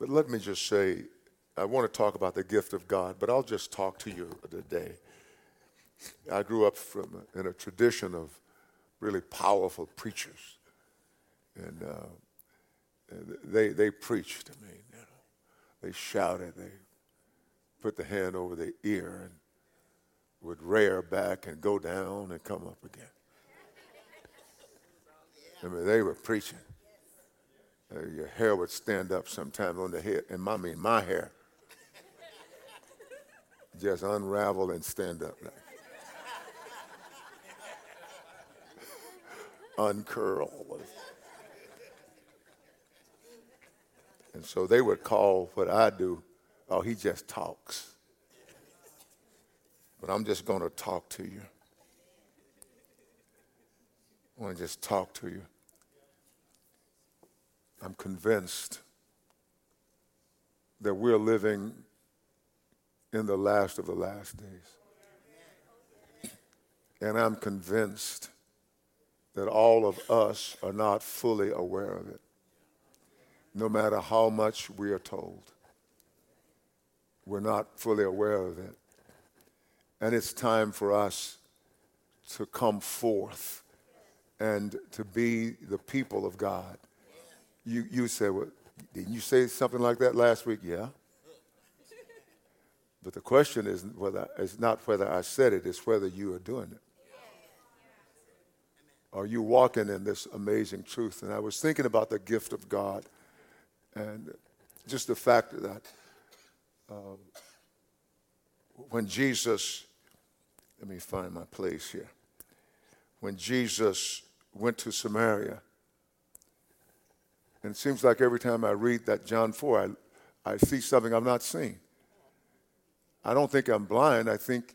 But let me just say, I want to talk about the gift of God, but I'll just talk to you today. I grew up from in a tradition of really powerful preachers, and, uh, they they preached. I mean, you know, they shouted, they put the hand over the ear, and would rear back and go down and come up again. I mean, they were preaching. Uh, your hair would stand up sometimes on the head, and I mean my hair just unravel and stand up. Like. Uncurl. And so they would call what I do, oh, he just talks. But I'm just going to talk to you. I want to just talk to you. I'm convinced that we're living in the last of the last days. And I'm convinced that all of us are not fully aware of it, no matter how much we are told. We're not fully aware of it. And it's time for us to come forth and to be the people of God you, you said, well, didn't you say something like that last week? Yeah. But the question is whether it's not whether I said it, it's whether you are doing it. Are you walking in this amazing truth? And I was thinking about the gift of God and just the fact that uh, when Jesus, let me find my place here. When Jesus went to Samaria, and it seems like every time I read that John 4, I, I see something I've not seen. I don't think I'm blind. I think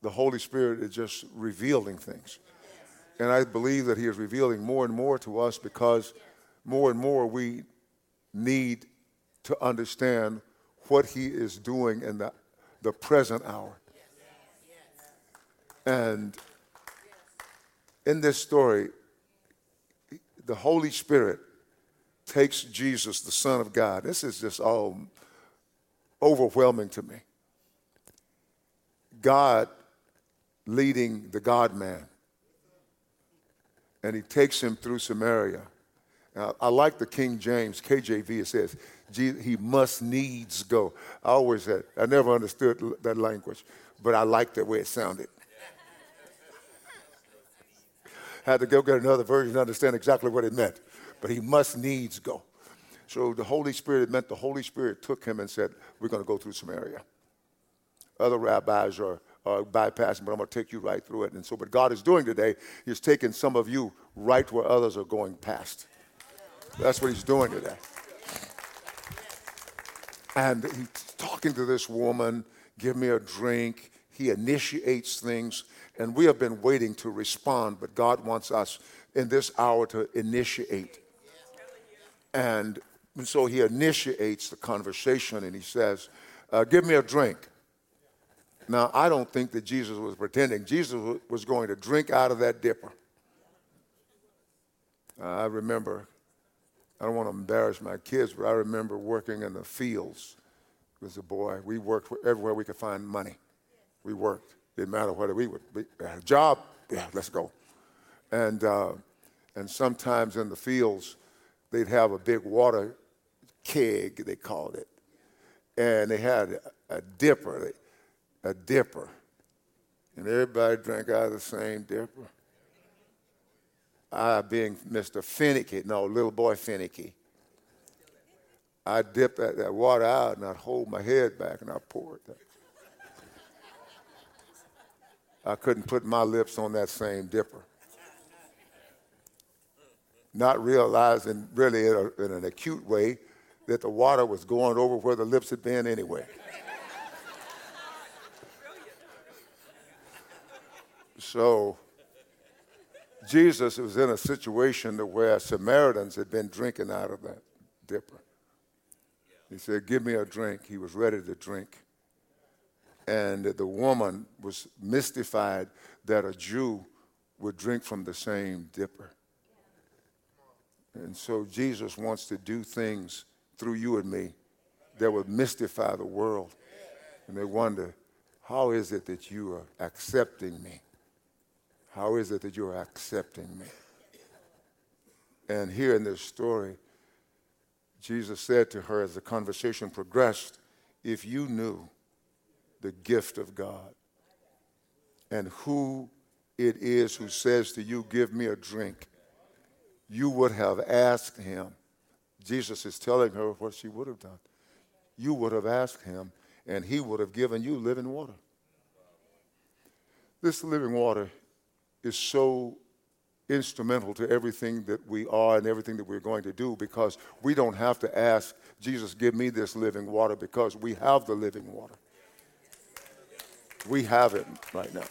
the Holy Spirit is just revealing things. And I believe that He is revealing more and more to us because more and more we need to understand what He is doing in the, the present hour. And in this story, the Holy Spirit takes Jesus, the Son of God. This is just all overwhelming to me. God leading the God man. And he takes him through Samaria. Now, I like the King James, KJV, it says, he must needs go. I always said, I never understood that language, but I liked the way it sounded. Had to go get another version to understand exactly what it meant but he must needs go. So the Holy Spirit, it meant the Holy Spirit took him and said, We're going to go through Samaria. Other rabbis are, are bypassing, but I'm going to take you right through it. And so, what God is doing today, He's taking some of you right where others are going past. That's what He's doing today. And He's talking to this woman, give me a drink. He initiates things, and we have been waiting to respond, but God wants us in this hour to initiate. And, and so he initiates the conversation and he says, uh, Give me a drink. Now, I don't think that Jesus was pretending. Jesus was going to drink out of that dipper. Uh, I remember, I don't want to embarrass my kids, but I remember working in the fields as a boy. We worked everywhere we could find money. We worked. Didn't matter whether we would be, a job, yeah, let's go. And, uh, and sometimes in the fields, they'd have a big water keg, they called it. And they had a, dipper, a dipper. And everybody drank out of the same dipper. I, being Mr. Finicky, no, little boy Finicky, I dip that, that water out and I'd hold my head back and I'd pour it. I couldn't put my lips on that same dipper not realizing really in, a, in an acute way that the water was going over where the lips had been anyway. so Jesus was in a situation where Samaritans had been drinking out of that dipper. He said, Give me a drink. He was ready to drink. And the woman was mystified that a Jew would drink from the same dipper. And so Jesus wants to do things through you and me that would mystify the world. And they wonder, how is it that you are accepting me? How is it that you are accepting me? And here in this story, Jesus said to her as the conversation progressed, If you knew the gift of God and who it is who says to you, Give me a drink, you would have asked him. Jesus is telling her what she would have done. You would have asked him, and he would have given you living water. This living water is so instrumental to everything that we are and everything that we're going to do because we don't have to ask Jesus, give me this living water because we have the living water. We have it right now.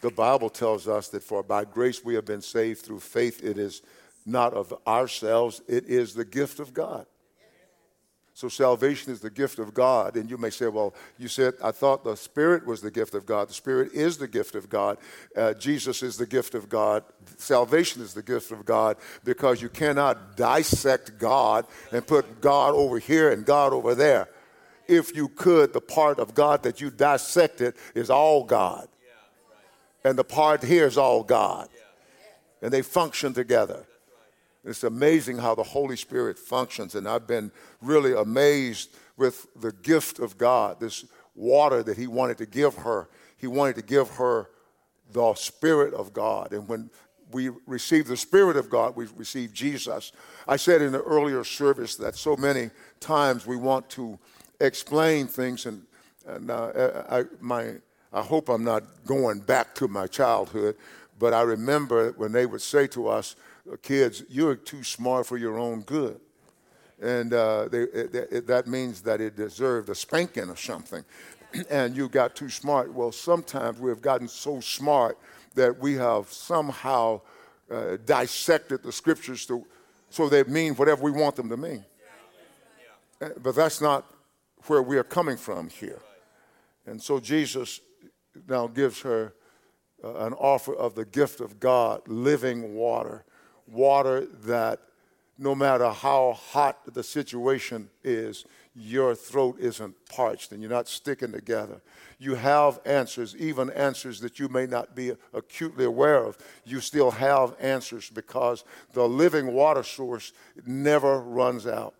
The Bible tells us that for by grace we have been saved through faith. It is not of ourselves, it is the gift of God. So salvation is the gift of God. And you may say, well, you said, I thought the Spirit was the gift of God. The Spirit is the gift of God. Uh, Jesus is the gift of God. Salvation is the gift of God because you cannot dissect God and put God over here and God over there. If you could, the part of God that you dissected is all God. And the part here is all God. And they function together. It's amazing how the Holy Spirit functions, and I've been really amazed with the gift of God, this water that He wanted to give her. He wanted to give her the Spirit of God. And when we receive the Spirit of God, we receive Jesus. I said in the earlier service that so many times we want to explain things, and, and uh, I, my, I hope I'm not going back to my childhood, but I remember when they would say to us, uh, kids, you're too smart for your own good. And uh, they, it, it, that means that it deserved a spanking or something. and you got too smart. Well, sometimes we have gotten so smart that we have somehow uh, dissected the scriptures to, so they mean whatever we want them to mean. Uh, but that's not where we are coming from here. And so Jesus now gives her uh, an offer of the gift of God, living water water that no matter how hot the situation is, your throat isn't parched and you're not sticking together. You have answers, even answers that you may not be acutely aware of. You still have answers because the living water source never runs out.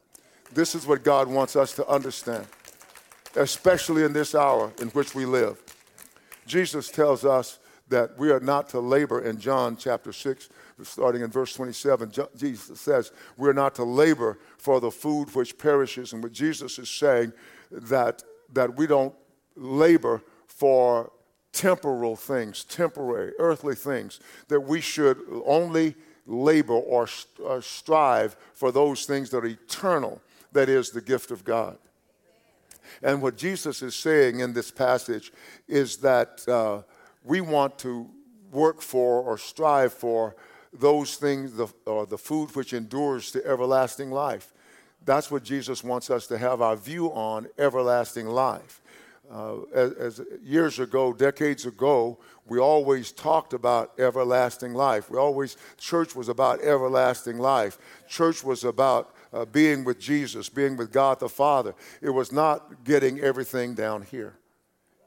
This is what God wants us to understand, especially in this hour in which we live. Jesus tells us that we are not to labor in John chapter 6, starting in verse 27, Jesus says, We're not to labor for the food which perishes. And what Jesus is saying, that, that we don't labor for temporal things, temporary, earthly things, that we should only labor or, or strive for those things that are eternal, that is the gift of God. And what Jesus is saying in this passage is that uh, we want to work for or strive for those things, the, or the food which endures to everlasting life. That's what Jesus wants us to have our view on everlasting life. Uh, as, as, years ago, decades ago, we always talked about everlasting life. We always, church was about everlasting life. Church was about uh, being with Jesus, being with God the Father. It was not getting everything down here.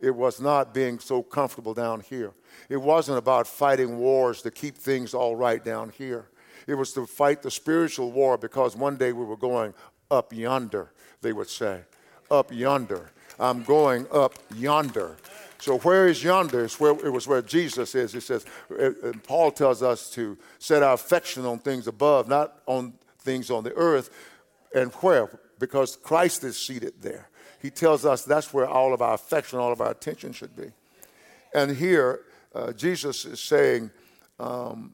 It was not being so comfortable down here. It wasn't about fighting wars to keep things all right down here. It was to fight the spiritual war because one day we were going up yonder, they would say. Up yonder. I'm going up yonder. So where is yonder? It's where, it was where Jesus is. He says, Paul tells us to set our affection on things above, not on things on the earth. And where? Because Christ is seated there he tells us that's where all of our affection, all of our attention should be. And here, uh, Jesus is saying, um,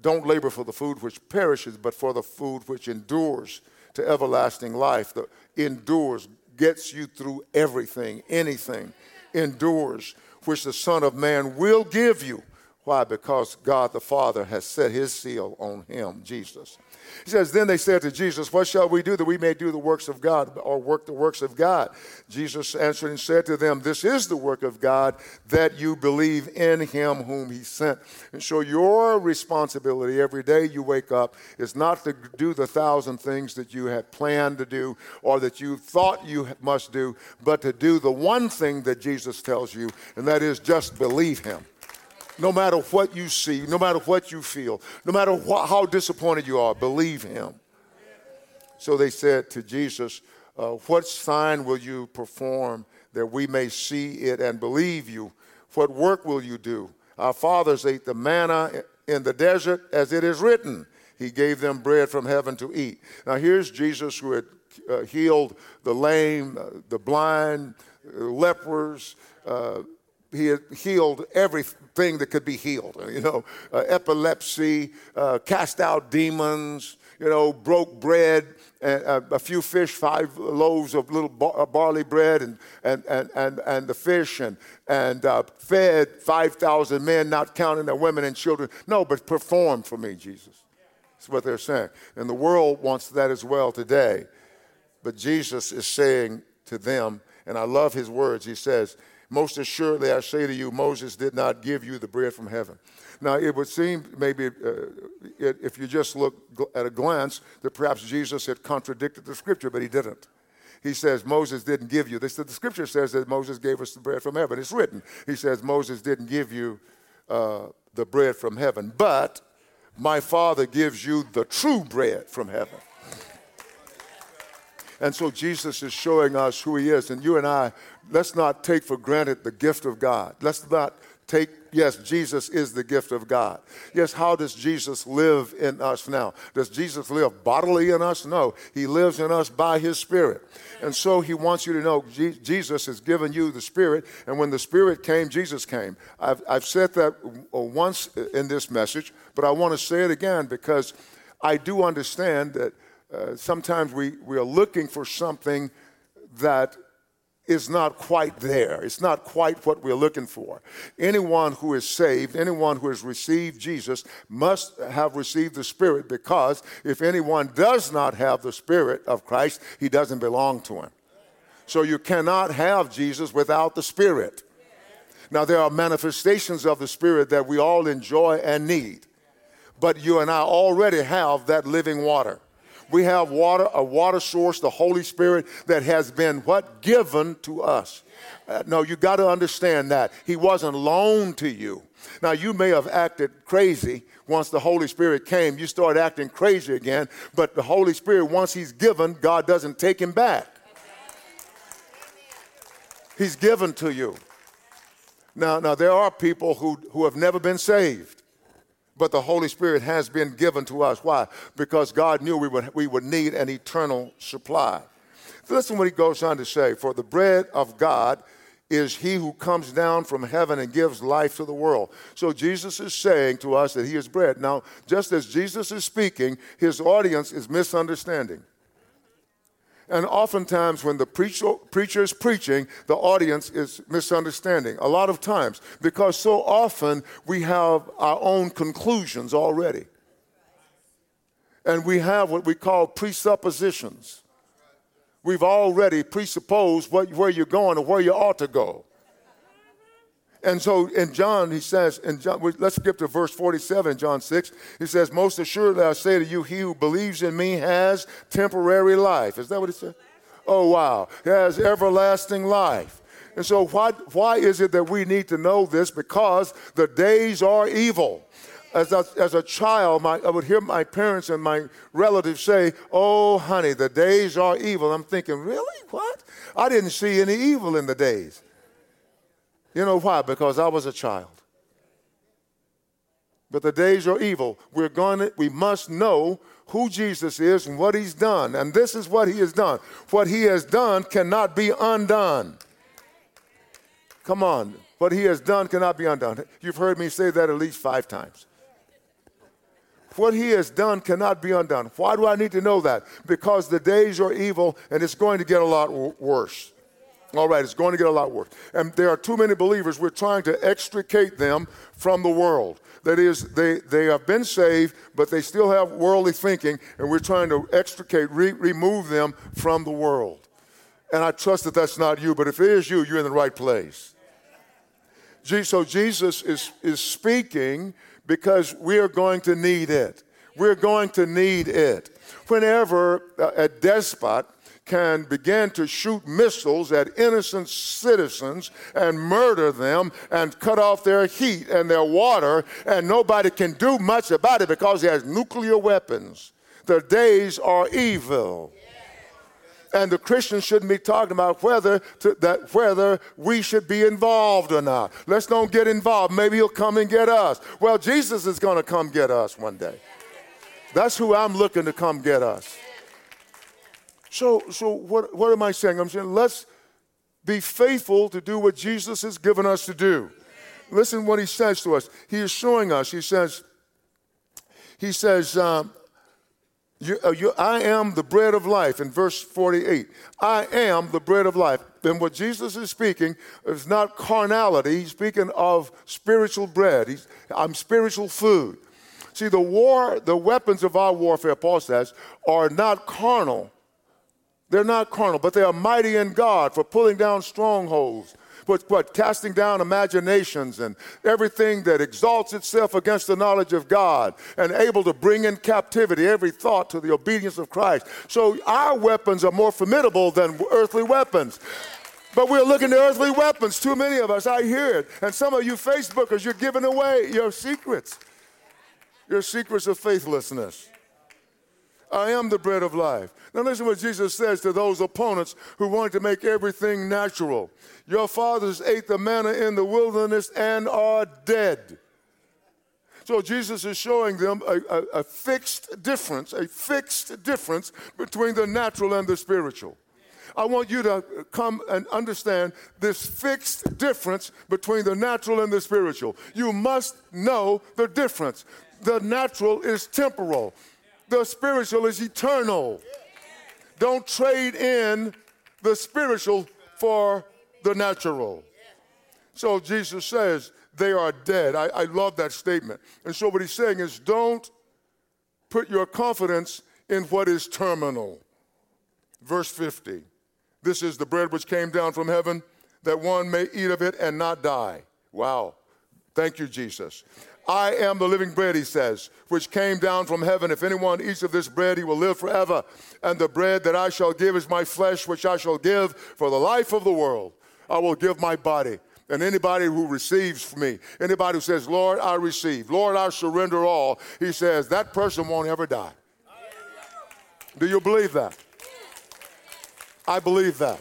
don't labor for the food which perishes, but for the food which endures to everlasting life. The endures gets you through everything, anything, endures, which the Son of Man will give you Why? Because God the Father has set his seal on him, Jesus. He says, Then they said to Jesus, What shall we do that we may do the works of God or work the works of God? Jesus answered and said to them, This is the work of God, that you believe in him whom he sent. And so your responsibility every day you wake up is not to do the thousand things that you had planned to do or that you thought you must do, but to do the one thing that Jesus tells you, and that is just believe him no matter what you see, no matter what you feel, no matter wh- how disappointed you are, believe him. So they said to Jesus, uh, What sign will you perform that we may see it and believe you? What work will you do? Our fathers ate the manna in the desert as it is written. He gave them bread from heaven to eat. Now, here's Jesus who had uh, healed the lame, uh, the blind, uh, lepers. He had healed everything that could be healed, you know, uh, epilepsy, uh, cast out demons, you know, broke bread, uh, a few fish, five loaves of little bar- uh, barley bread, and, and, and, and, and the fish, and, and uh, fed 5,000 men, not counting the women and children. No, but performed for me, Jesus. That's what they're saying. And the world wants that as well today. But Jesus is saying to them, and I love his words, he says, most assuredly, I say to you, Moses did not give you the bread from heaven. Now, it would seem maybe uh, it, if you just look at a glance that perhaps Jesus had contradicted the scripture, but he didn't. He says Moses didn't give you this. The scripture says that Moses gave us the bread from heaven. It's written. He says Moses didn't give you uh, the bread from heaven, but my Father gives you the true bread from heaven. And so Jesus is showing us who he is. And you and I, let's not take for granted the gift of God. Let's not take, yes, Jesus is the gift of God. Yes, how does Jesus live in us now? Does Jesus live bodily in us? No, he lives in us by his Spirit. And so he wants you to know Jesus has given you the Spirit, and when the Spirit came, Jesus came. I've, I've said that uh, once in this message, but I want to say it again because I do understand that uh, sometimes we, we are looking for something that is not quite there. It's not quite what we're looking for. Anyone who is saved, anyone who has received Jesus, must have received the Spirit because if anyone does not have the Spirit of Christ, he doesn't belong to him. So you cannot have Jesus without the Spirit. Now, there are manifestations of the Spirit that we all enjoy and need, but you and I already have that living water. We have water, a water source, the Holy Spirit that has been what? Given to us. Uh, no, you got to understand that. He wasn't loaned to you. Now, you may have acted crazy once the Holy Spirit came. You start acting crazy again, but the Holy Spirit, once He's given, God doesn't take Him back. He's given to you. Now, now there are people who, who have never been saved but the Holy Spirit has been given to us. Why? Because God knew we would, we would need an eternal supply. Listen what he goes on to say For the bread of God is he who comes down from heaven and gives life to the world. So Jesus is saying to us that he is bread. Now, just as Jesus is speaking, his audience is misunderstanding. And oftentimes, when the preacher, is preaching, the audience is misunderstanding. A lot of times, because so often we have our own conclusions already. And we have what we call presuppositions. We've already presupposed what, where you're going or where you ought to go. And so in John, he says, in John, let's skip to verse 47 in John 6. He says, Most assuredly I say to you, he who believes in me has temporary life. Is that what he said? Oh, wow. He has everlasting life. And so, why, why is it that we need to know this? Because the days are evil. As a, as a child, my, I would hear my parents and my relatives say, Oh, honey, the days are evil. I'm thinking, Really? What? I didn't see any evil in the days. You know why? Because I was a child. But the days are evil. We're to, we must know who Jesus is and what he's done. And this is what he has done. What he has done cannot be undone. Come on. What he has done cannot be undone. You've heard me say that at least five times. What he has done cannot be undone. Why do I need to know that? Because the days are evil and it's going to get a lot worse. All right, it's going to get a lot worse. And there are too many believers, we're trying to extricate them from the world. That is, they, they have been saved, but they still have worldly thinking, and we're trying to extricate, re- remove them from the world. And I trust that that's not you, but if it is you, you're in the right place. So Jesus is, is speaking because we are going to need it. We're going to need it. Whenever a despot can begin to shoot missiles at innocent citizens and murder them and cut off their heat and their water, and nobody can do much about it because he has nuclear weapons. The days are evil. And the Christians shouldn't be talking about whether to, that whether we should be involved or not. Let's don't get involved. Maybe he'll come and get us. Well, Jesus is going to come get us one day. That's who I'm looking to come get us. So, so what, what am I saying? I'm saying let's be faithful to do what Jesus has given us to do. Listen what he says to us. He is showing us. He says, he says, um, you, uh, you, I am the bread of life in verse 48. I am the bread of life. Then what Jesus is speaking is not carnality. He's speaking of spiritual bread. He's, I'm spiritual food. See, the war, the weapons of our warfare, Paul says, are not carnal they're not carnal, but they are mighty in God for pulling down strongholds. But what? Casting down imaginations and everything that exalts itself against the knowledge of God and able to bring in captivity every thought to the obedience of Christ. So our weapons are more formidable than earthly weapons. But we're looking to earthly weapons, too many of us. I hear it. And some of you Facebookers, you're giving away your secrets, your secrets of faithlessness. I am the bread of life. Now, listen what Jesus says to those opponents who want to make everything natural. Your fathers ate the manna in the wilderness and are dead. So, Jesus is showing them a, a, a fixed difference, a fixed difference between the natural and the spiritual. I want you to come and understand this fixed difference between the natural and the spiritual. You must know the difference. The natural is temporal, the spiritual is eternal. Don't trade in the spiritual for the natural. So Jesus says they are dead. I, I love that statement. And so what he's saying is don't put your confidence in what is terminal. Verse 50 This is the bread which came down from heaven, that one may eat of it and not die. Wow. Thank you, Jesus. I am the living bread, he says, which came down from heaven. If anyone eats of this bread, he will live forever. And the bread that I shall give is my flesh, which I shall give for the life of the world. I will give my body. And anybody who receives me, anybody who says, Lord, I receive, Lord, I surrender all, he says, that person won't ever die. Do you believe that? I believe that.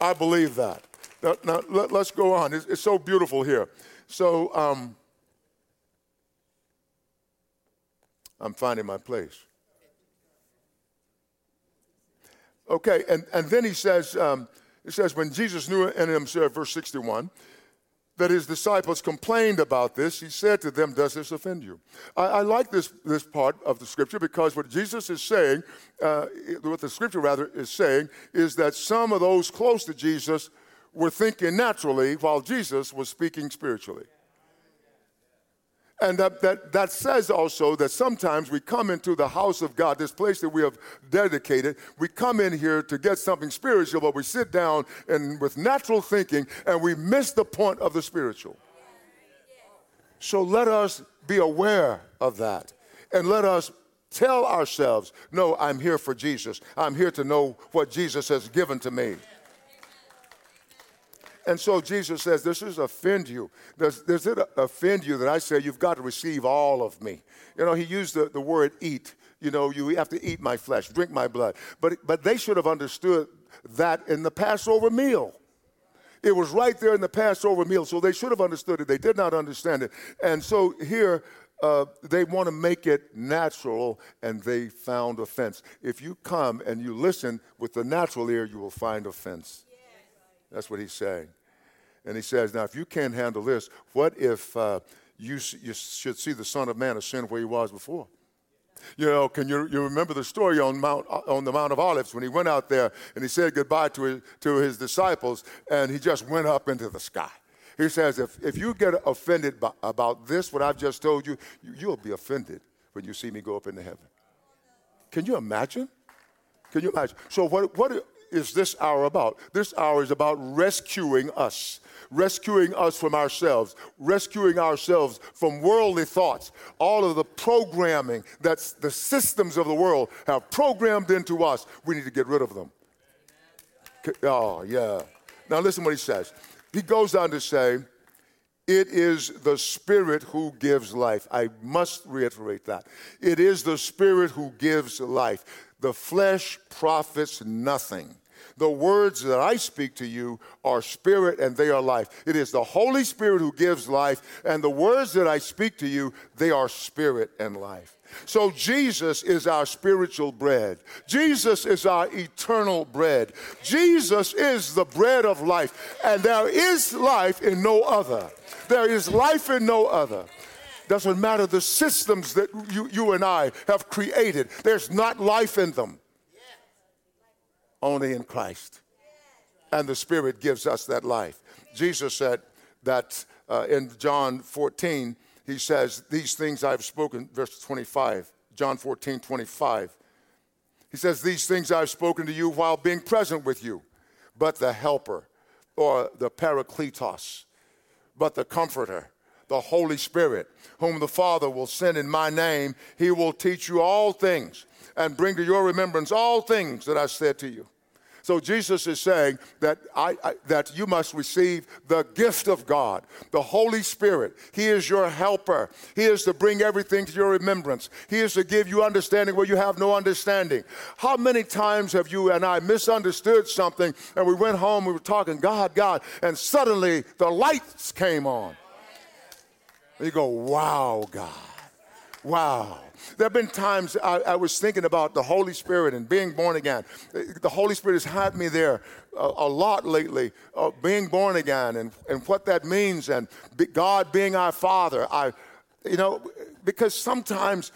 I believe that. Now, now let, us go on. It's, it's, so beautiful here. So, um, I'm finding my place. Okay, and, and then he says, um, it says, when Jesus knew in himself, verse 61, that his disciples complained about this, he said to them, Does this offend you? I, I like this, this part of the scripture because what Jesus is saying, uh, what the scripture rather is saying, is that some of those close to Jesus were thinking naturally while Jesus was speaking spiritually. And that, that, that says also that sometimes we come into the house of God, this place that we have dedicated. We come in here to get something spiritual, but we sit down and with natural thinking and we miss the point of the spiritual. So let us be aware of that and let us tell ourselves, no, I'm here for Jesus. I'm here to know what Jesus has given to me. And so Jesus says, this offend you? Does, does it offend you that I say you've got to receive all of me? You know, he used the, the word eat. You know, you have to eat my flesh, drink my blood. But, but they should have understood that in the Passover meal. It was right there in the Passover meal, so they should have understood it. They did not understand it. And so here, uh, they want to make it natural, and they found offense. If you come and you listen with the natural ear, you will find offense. That's what he's saying. And he says, Now, if you can't handle this, what if uh, you, you should see the Son of Man ascend where he was before? You know, can you, you remember the story on, Mount, on the Mount of Olives when he went out there and he said goodbye to his, to his disciples and he just went up into the sky? He says, if, if you get offended by, about this, what I've just told you, you, you'll be offended when you see me go up into heaven. Can you imagine? Can you imagine? So, what, what is this hour about? This hour is about rescuing us, rescuing us from ourselves, rescuing ourselves from worldly thoughts, all of the programming that the systems of the world have programmed into us. We need to get rid of them. Oh, yeah. Now, listen what he says. He goes on to say, it is the Spirit who gives life. I must reiterate that. It is the Spirit who gives life. The flesh profits nothing. The words that I speak to you are spirit and they are life. It is the Holy Spirit who gives life, and the words that I speak to you, they are spirit and life. So Jesus is our spiritual bread. Jesus is our eternal bread. Jesus is the bread of life, and there is life in no other. There is life in no other. Doesn't matter the systems that you, you and I have created, there's not life in them. Only in Christ. And the Spirit gives us that life. Jesus said that uh, in John 14, he says, These things I've spoken, verse 25, John 14, 25. He says, These things I've spoken to you while being present with you, but the Helper, or the Parakletos, but the Comforter, the Holy Spirit, whom the Father will send in my name, he will teach you all things and bring to your remembrance all things that I said to you. So Jesus is saying that, I, I, that you must receive the gift of God, the Holy Spirit. He is your helper. He is to bring everything to your remembrance. He is to give you understanding where you have no understanding. How many times have you and I misunderstood something and we went home, we were talking, God, God, and suddenly the lights came on. You go, wow, God. Wow. There have been times I, I, was thinking about the Holy Spirit and being born again. The Holy Spirit has had me there a, a lot lately, uh, being born again and, and what that means, and God being our Father. I, you know, because sometimes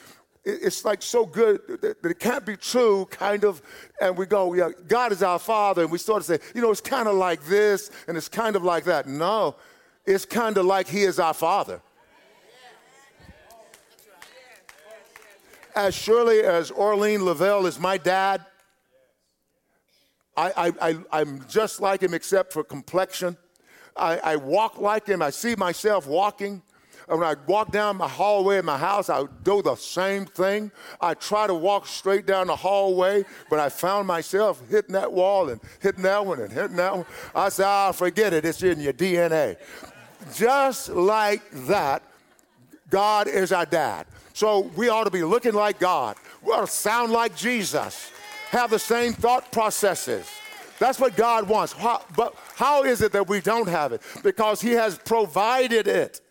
it's like so good that it can't be true, kind of. And we go, yeah, God is our Father. And we sort of say, you know, it's kind of like this and it's kind of like that. No, it's kind of like He is our Father. As surely as Orlean Lavelle is my dad, I, I, I, am just like him except for complexion. I, I walk like him. I see myself walking. When I walk down my hallway in my house, I do the same thing. I try to walk straight down the hallway, but I found myself hitting that wall and hitting that one and hitting that one. I said, ah, forget it. It's in your DNA. Just like that, God is our dad. So we ought to be looking like God. We ought to sound like Jesus, have the same thought processes. That's what God wants. How, but how is it that we don't have it? Because He has provided it.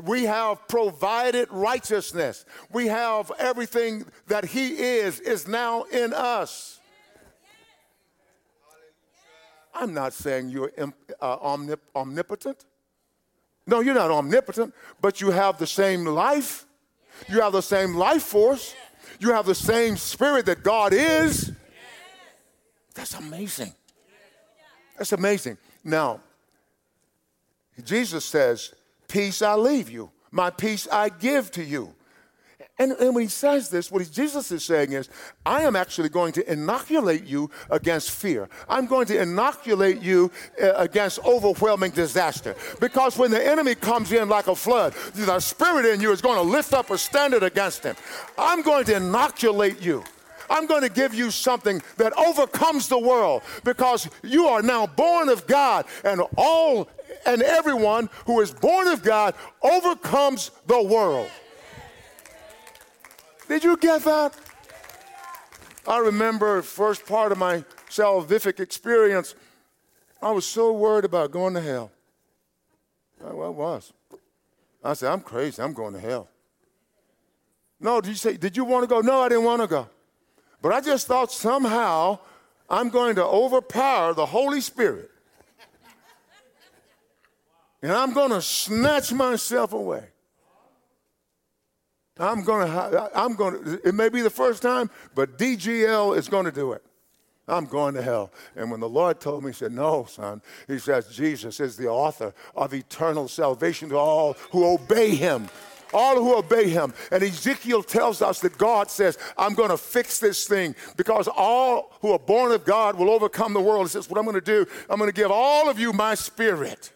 We have provided righteousness. We have everything that He is, is now in us. I'm not saying you're uh, omnip- omnipotent. No, you're not omnipotent, but you have the same life you have the same life force. You have the same spirit that God is. That's amazing. That's amazing. Now, Jesus says, Peace I leave you, my peace I give to you. And, and when he says this, what he, Jesus is saying is, I am actually going to inoculate you against fear. I'm going to inoculate you uh, against overwhelming disaster. Because when the enemy comes in like a flood, the spirit in you is going to lift up a standard against him. I'm going to inoculate you. I'm going to give you something that overcomes the world because you are now born of God, and all and everyone who is born of God overcomes the world. Did you get that? I remember first part of my salvific experience, I was so worried about going to hell. I, was. I said, I'm crazy. I'm going to hell. No, did you say, did you want to go? No, I didn't want to go. But I just thought somehow I'm going to overpower the Holy Spirit. And I'm going to snatch myself away. I'm going to, I'm going to, it may be the first time, but DGL is going to do it. I'm going to hell. And when the Lord told me, He said, No, son. He says, Jesus is the author of eternal salvation to all who obey Him. All who obey Him. And Ezekiel tells us that God says, I'm going to fix this thing because all who are born of God will overcome the world. He says, What I'm going to do, I'm going to give all of you my spirit.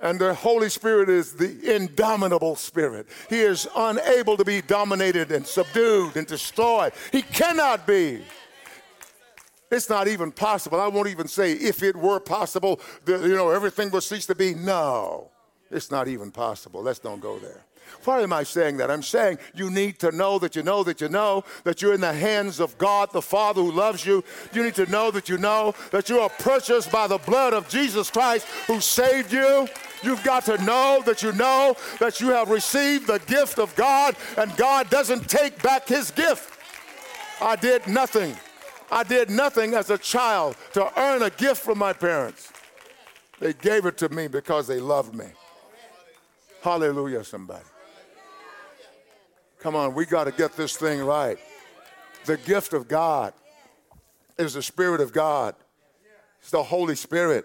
And the Holy Spirit is the indomitable spirit. He is unable to be dominated and subdued and destroyed. He cannot be. It's not even possible. I won't even say if it were possible, that, you know, everything would cease to be. No, it's not even possible. Let's don't go there. Why am I saying that? I'm saying you need to know that you know that you know that you're in the hands of God the Father who loves you. You need to know that you know that you are purchased by the blood of Jesus Christ who saved you. You've got to know that you know that you have received the gift of God and God doesn't take back his gift. I did nothing. I did nothing as a child to earn a gift from my parents. They gave it to me because they loved me. Hallelujah, somebody. Come on, we got to get this thing right. The gift of God is the Spirit of God, it's the Holy Spirit.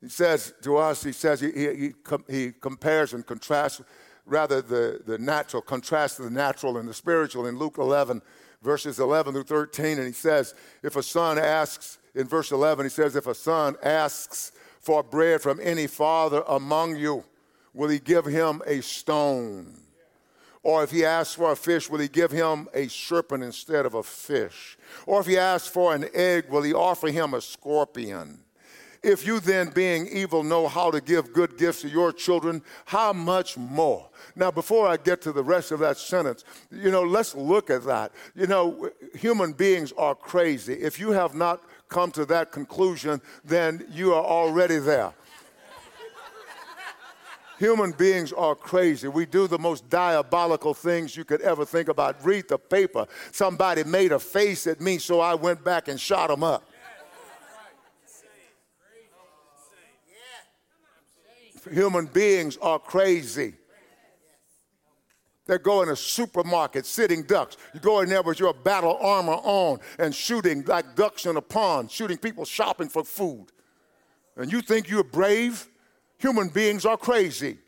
He says to us, he says, he, he, he compares and contrasts, rather, the, the natural, contrasts the natural and the spiritual in Luke 11, verses 11 through 13. And he says, if a son asks, in verse 11, he says, if a son asks for bread from any father among you, will he give him a stone? Or if he asks for a fish, will he give him a serpent instead of a fish? Or if he asks for an egg, will he offer him a scorpion? If you then, being evil, know how to give good gifts to your children, how much more? Now, before I get to the rest of that sentence, you know, let's look at that. You know, human beings are crazy. If you have not come to that conclusion, then you are already there. Human beings are crazy. We do the most diabolical things you could ever think about. Read the paper. Somebody made a face at me, so I went back and shot him up. Human beings are crazy. They go in a supermarket, sitting ducks. You go in there with your battle armor on and shooting like ducks in a pond, shooting people shopping for food. And you think you're brave? Human beings are crazy.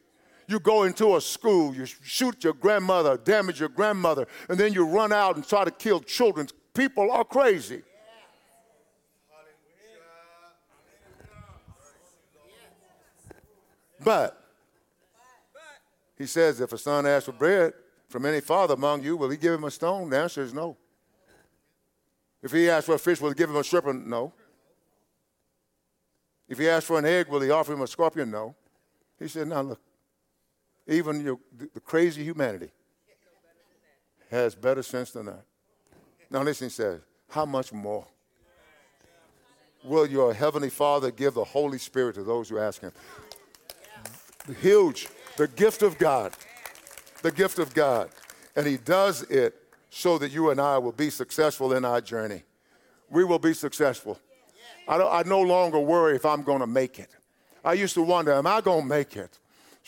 You go into a school, you shoot your grandmother, damage your grandmother, and then you run out and try to kill children. People are crazy. But he says, if a son asks for bread from any father among you, will he give him a stone? The answer is no. If he asks for a fish, will he give him a serpent? No. If he asks for an egg, will he offer him a scorpion? No. He said, now look, even your, the crazy humanity has better sense than that. Now listen, he says, how much more will your heavenly Father give the Holy Spirit to those who ask him? Huge. The gift of God. The gift of God. And he does it so that you and I will be successful in our journey. We will be successful. I, I no longer worry if I'm going to make it. I used to wonder, am I going to make it?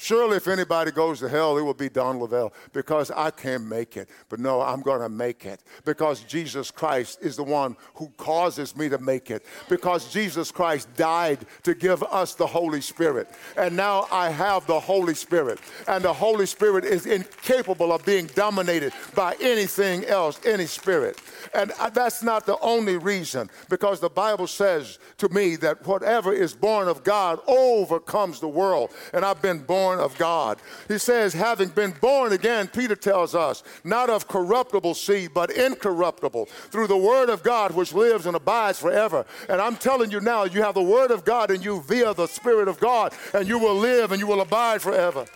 Surely, if anybody goes to hell, it will be Don Lavelle because I can't make it. But no, I'm going to make it because Jesus Christ is the one who causes me to make it. Because Jesus Christ died to give us the Holy Spirit. And now I have the Holy Spirit. And the Holy Spirit is incapable of being dominated by anything else, any spirit. And that's not the only reason because the Bible says to me that whatever is born of God overcomes the world. And I've been born born of God. He says, having been born again, Peter tells us, not of corruptible seed, but incorruptible, through the word of God which lives and abides forever. And I'm telling you now, you have the word of God in you via the Spirit of God, and you will live and you will abide forever.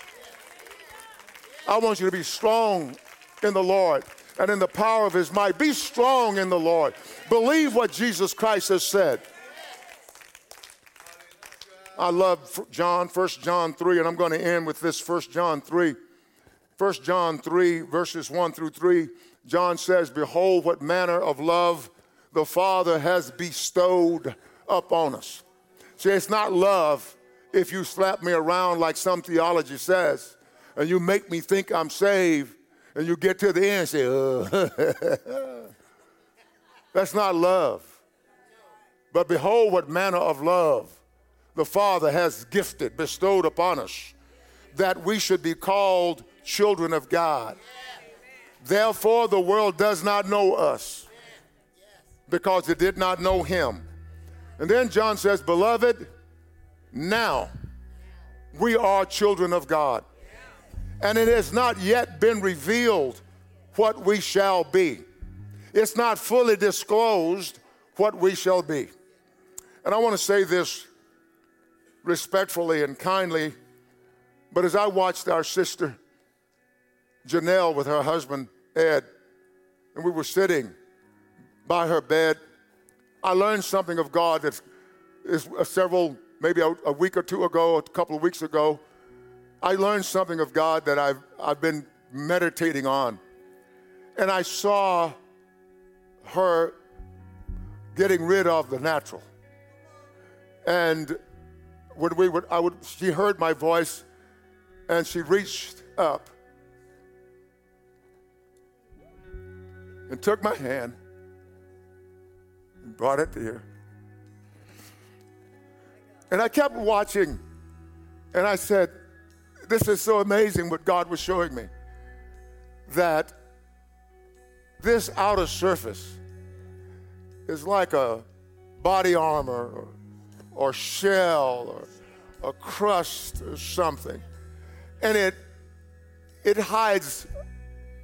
I want you to be strong in the Lord and in the power of his might. Be strong in the Lord. Believe what Jesus Christ has said. I love John, 1 John 3, and I'm going to end with this 1 John 3. 1 John 3, verses 1 through 3, John says, Behold, what manner of love the Father has bestowed upon us. See, it's not love if you slap me around like some theology says. and you make me think I'm saved, and you get to the end and say. That's not love. But behold, what manner of love the Father has gifted, bestowed upon us, that we should be called children of God. Therefore, the world does not know us because it did not know him. And then John says, Beloved, now we are children of God. And it has not yet been revealed what we shall be. It's not fully disclosed what we shall be. And I want to say this respectfully and kindly, but as I watched our sister Janelle with her husband Ed, and we were sitting by her bed, I learned something of God that is uh, several, maybe a, a week or two ago, a couple of weeks ago. I learned something of God that I've, I've been meditating on. And I saw her getting rid of the natural. And when we would, I would, she heard my voice and she reached up and took my hand and brought it here. And I kept watching and I said, This is so amazing what God was showing me. That this outer surface is like a body armor or, or shell or a crust or something. And it, it hides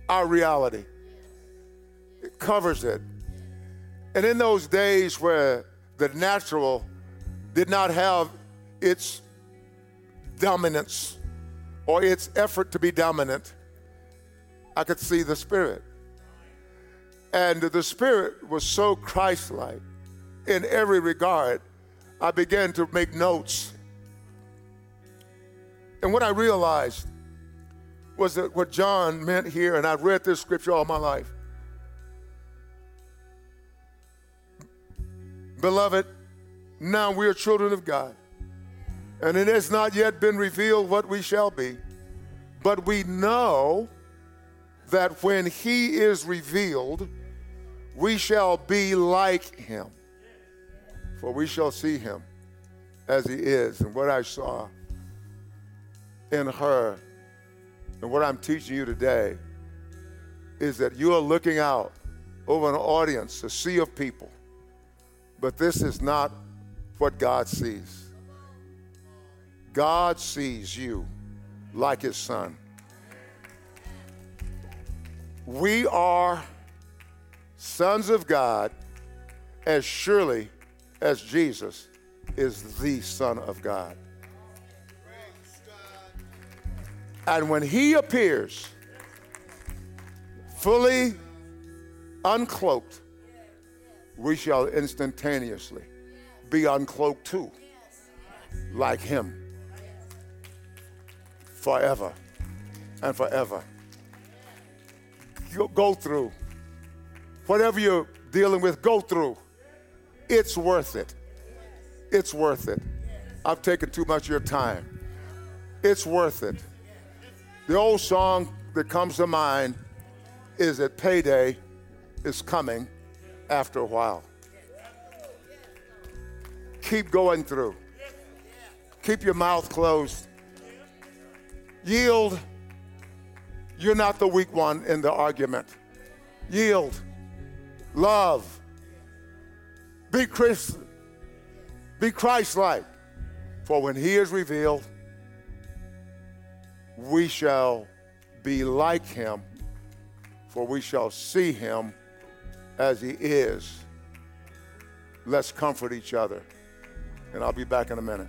our reality, it covers it. And in those days where the natural did not have its dominance or its effort to be dominant, I could see the Spirit. And the Spirit was so Christ like in every regard. I began to make notes. And what I realized was that what John meant here, and I've read this scripture all my life. Beloved, now we are children of God, and it has not yet been revealed what we shall be, but we know that when He is revealed, we shall be like him, for we shall see him as he is. And what I saw in her and what I'm teaching you today is that you are looking out over an audience, a sea of people, but this is not what God sees. God sees you like his son. We are sons of God as surely as Jesus is the Son of God. And when he appears, fully uncloaked, we shall instantaneously be uncloaked too, like him, forever and forever. Go through whatever you're dealing with, go through. It's worth it. It's worth it. I've taken too much of your time. It's worth it. The old song that comes to mind is that payday is coming after a while. Keep going through. Keep your mouth closed. Yield. You're not the weak one in the argument. Yield love. Be Christ, be Christ-like. For when he is revealed, we shall be like him, for we shall see him as he is. Let's comfort each other. And I'll be back in a minute.